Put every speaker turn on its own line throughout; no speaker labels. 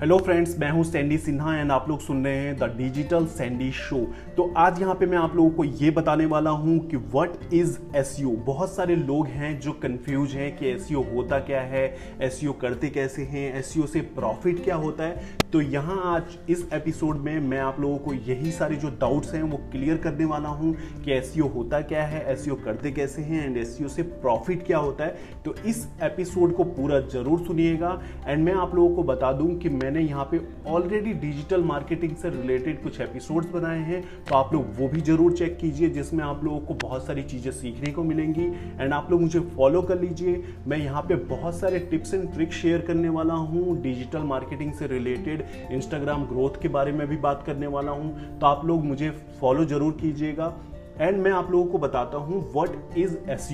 Hello friends मैं हूँ Sandy Sinha and आप लोग सुन रहे हैं द डिजिटल सैंडी शो तो आज यहाँ पे मैं आप लोगों को ये बताने वाला हूँ कि व्हाट इज़ एस बहुत सारे लोग हैं जो कंफ्यूज हैं कि एस होता क्या है एस करते कैसे हैं एस से प्रॉफिट क्या होता है। तो यहाँ आज इस एपिसोड में मैं आप लोगों को यही सारे जो डाउट्स हैं वो क्लियर करने वाला हूँ कि एस होता क्या है एस करते कैसे हैं एंड एस से प्रॉफिट क्या होता है। तो इस एपिसोड को पूरा ज़रूर सुनिएगा। एंड मैं आप लोगों को बता दूँ कि मैं मैंने यहाँ पे ऑलरेडी डिजिटल मार्केटिंग से रिलेटेड कुछ एपिसोड्स बनाए हैं तो आप लोग वो भी ज़रूर चेक कीजिए, जिसमें आप लोगों को बहुत सारी चीज़ें सीखने को मिलेंगी। एंड आप लोग मुझे फॉलो कर लीजिए। मैं यहाँ पे बहुत सारे टिप्स एंड ट्रिक्स शेयर करने वाला हूँ डिजिटल मार्केटिंग से रिलेटेड इंस्टाग्राम ग्रोथ के बारे में भी बात करने वाला हूँ। तो आप लोग मुझे फॉलो ज़रूर कीजिएगा। एंड मैं आप लोगों को बताता हूँ वट इज़ एस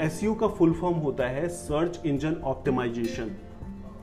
एस का फुल फॉर्म होता है सर्च इंजन ऑप्टिमाइजेशन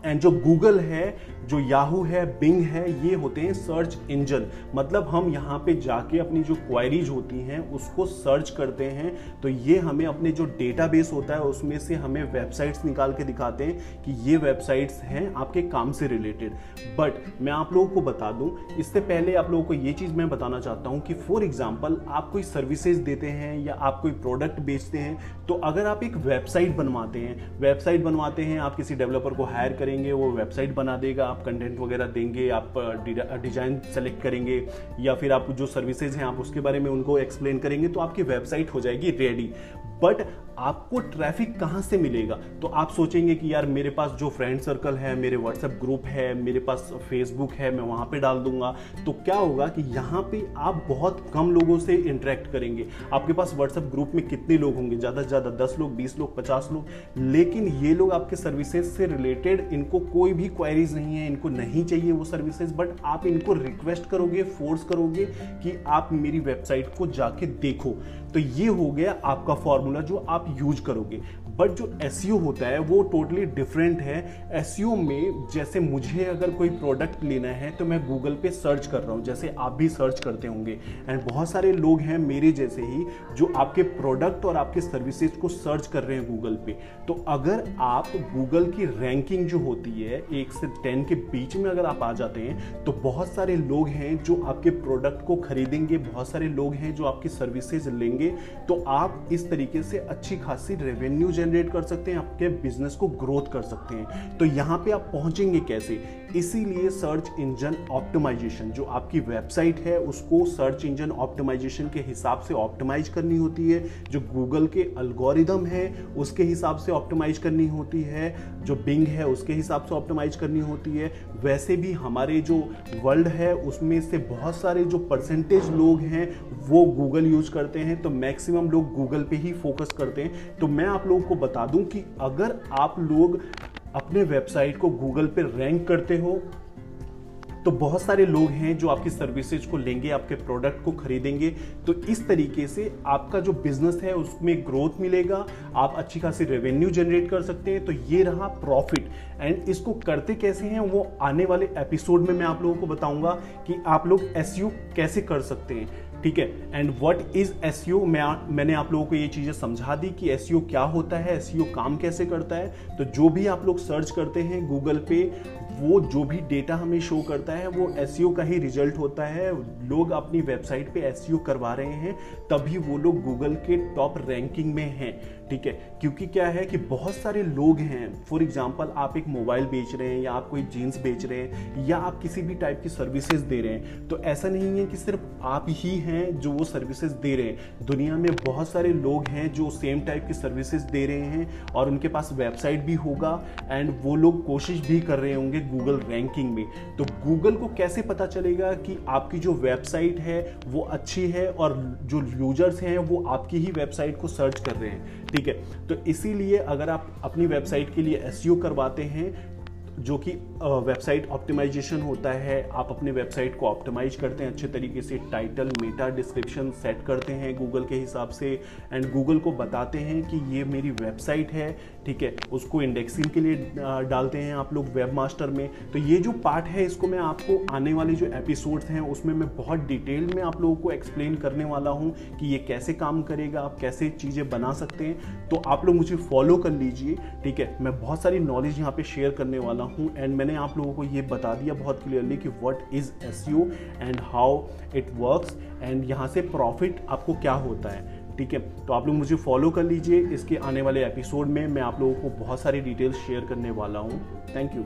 एंड जो गूगल है, जो याहू है बिंग है, ये होते हैं सर्च इंजन मतलब हम यहाँ पे जाके अपनी जो क्वायरीज होती हैं, उसको सर्च करते हैं. तो ये हमें अपने जो डेटाबेस होता है, उसमें से हमें वेबसाइट्स निकाल के दिखाते हैं कि ये वेबसाइट्स हैं आपके काम से रिलेटेड बट मैं आप लोगों को बता दूँ, इससे पहले आप लोगों को ये चीज़ मैं बताना चाहता हूँ कि फॉर एग्ज़ाम्पल आप कोई सर्विसेज़ देते हैं या आप कोई प्रोडक्ट बेचते हैं तो अगर आप एक वेबसाइट बनवाते हैं वेबसाइट बनवाते हैं, आप किसी डेवलपर को हायर करें करेंगे, वो वेबसाइट बना देगा, आप कंटेंट वगैरह देंगे, आप डिज़ाइन सेलेक्ट करेंगे, या फिर आप जो सर्विसेज़ हैं, आप उसके बारे में उनको एक्सप्लेन करेंगे तो आपकी वेबसाइट हो जाएगी रेडी बट आपको ट्रैफ़िक कहाँ से मिलेगा? तो आप सोचेंगे कि यार, मेरे पास जो फ्रेंड सर्कल है, मेरे व्हाट्सएप ग्रुप है, मेरे पास फेसबुक है, मैं वहाँ पे डाल दूँगा। तो क्या होगा कि यहाँ पे आप बहुत कम लोगों से इंटरेक्ट करेंगे। आपके पास व्हाट्सएप ग्रुप में कितने लोग होंगे? ज़्यादा से ज़्यादा दस लोग, बीस लोग, पचास लोग। लेकिन ये लोग आपके सर्विसेज़ से रिलेटेड इनको कोई भी क्वायरीज नहीं है, इनको नहीं चाहिए वो सर्विसेज़ बट आप इनको रिक्वेस्ट करोगे फोर्स करोगे कि आप मेरी वेबसाइट को जाके देखो। तो ये हो गया आपका फॉर्मूला जो आप यूज़ करोगे। बट जो एस e होता है, वो टोटली डिफरेंट है। एस e में जैसे मुझे अगर कोई प्रोडक्ट लेना है तो मैं गूगल पे सर्च कर रहा हूँ, जैसे आप भी सर्च करते होंगे। एंड बहुत सारे लोग हैं मेरे जैसे ही, जो आपके प्रोडक्ट और आपके सर्विसेज़ को सर्च कर रहे हैं गूगल पे। तो अगर आप गूगल की रैंकिंग जो होती है, एक से टेन के बीच में अगर आप आ जाते हैं तो बहुत सारे लोग हैं जो आपके प्रोडक्ट को खरीदेंगे। बहुत सारे लोग हैं जो आपकी सर्विसेज़ लेंगे। तो आप इस तरीके से अच्छी खासी रेवेन्यू जनरेट कर सकते हैं, आपके बिज़नेस को ग्रोथ कर सकते हैं। तो यहाँ पे आप पहुँचेंगे कैसे? इसीलिए सर्च इंजन ऑप्टिमाइजेशन जो आपकी वेबसाइट है, उसको सर्च इंजन ऑप्टिमाइजेशन के हिसाब से ऑप्टिमाइज करनी होती है। जो गूगल के अल्गोरिदम है, उसके हिसाब से ऑप्टिमाइज करनी होती है। जो बिंग है, उसके हिसाब से ऑप्टिमाइज करनी होती है। वैसे भी हमारे जो वर्ल्ड है, उसमें से बहुत सारे जो परसेंटेज लोग हैं, वो गूगल यूज़ करते हैं। तो मैक्सिमम लोग गूगल पे ही फोकस करते हैं। तो मैं आप लोगों को बता दूँ कि अगर आप लोग अपने वेबसाइट को गूगल पे रैंक करते हो तो बहुत सारे लोग हैं जो आपकी सर्विसेज़ को लेंगे, आपके प्रोडक्ट को खरीदेंगे। तो इस तरीके से आपका जो बिज़नेस है, उसमें ग्रोथ मिलेगा, आप अच्छी खासी रेवेन्यू जनरेट कर सकते हैं। तो ये रहा प्रॉफिट एंड इसको करते कैसे हैं, वो आने वाले एपिसोड में मैं आप लोगों को बताऊँगा कि आप लोग एसयू कैसे कर सकते हैं। ठीक है? एंड व्हाट इज़ एस मैं मैंने आप लोगों को ये चीज़ें समझा दी कि एस क्या होता है एस काम कैसे करता है। तो जो भी आप लोग सर्च करते हैं गूगल पे वो जो भी डेटा हमें शो करता है, वो एस का ही रिज़ल्ट होता है। लोग अपनी वेबसाइट पे एस करवा रहे हैं, तभी वो लोग गूगल के टॉप रैंकिंग में हैं, ठीक है? क्योंकि क्या है कि बहुत सारे लोग हैं। फॉर एग्ज़ाम्पल आप एक मोबाइल बेच रहे हैं या आप कोई जीन्स बेच रहे हैं या आप किसी भी टाइप की सर्विसेज़ दे रहे हैं तो ऐसा नहीं है कि सिर्फ़ आप ही हैं जो वो सर्विसेज़ दे रहे हैं। दुनिया में बहुत सारे लोग हैं जो सेम टाइप की सर्विसेज़ दे रहे हैं और उनके पास वेबसाइट भी होगा एंड वो लोग कोशिश भी कर रहे होंगे गूगल रैंकिंग में तो गूगल को कैसे पता चलेगा कि आपकी जो वेबसाइट है, वो अच्छी है और जो यूज़र्स हैं, वो आपकी ही वेबसाइट को सर्च कर रहे हैं? ठीक है तो इसीलिए अगर आप अपनी वेबसाइट के लिए एस करवाते हैं जो कि वेबसाइट ऑप्टिमाइजेशन होता है, आप अपने वेबसाइट को ऑप्टिमाइज करते हैं, अच्छे तरीके से टाइटल, मेटा डिस्क्रिप्शन सेट करते हैं गूगल के हिसाब से एंड गूगल को बताते हैं कि ये मेरी वेबसाइट है, ठीक है, उसको इंडेक्सिंग के लिए डालते हैं आप लोग वेब मास्टर में। तो ये जो पार्ट है, इसको मैं आपको आने वाले जो एपिसोड्स हैं, उसमें मैं बहुत डिटेल में आप लोगों को एक्सप्लेन करने वाला हूँ कि ये कैसे काम करेगा, आप कैसे चीज़ें बना सकते हैं। तो आप लोग मुझे फॉलो कर लीजिए, ठीक है, मैं बहुत सारी नॉलेज यहाँ पे शेयर करने वाला हूँ। एंड मैंने आप लोगों को ये बता दिया बहुत क्लियरली कि what is S U and how it works and यहाँ से प्रॉफिट आपको क्या होता है, ठीक है? तो आप लोग मुझे फॉलो कर लीजिए इसके आने वाले एपिसोड में। मैं आप लोगों को बहुत सारी डिटेल्स शेयर करने वाला हूँ। Thank you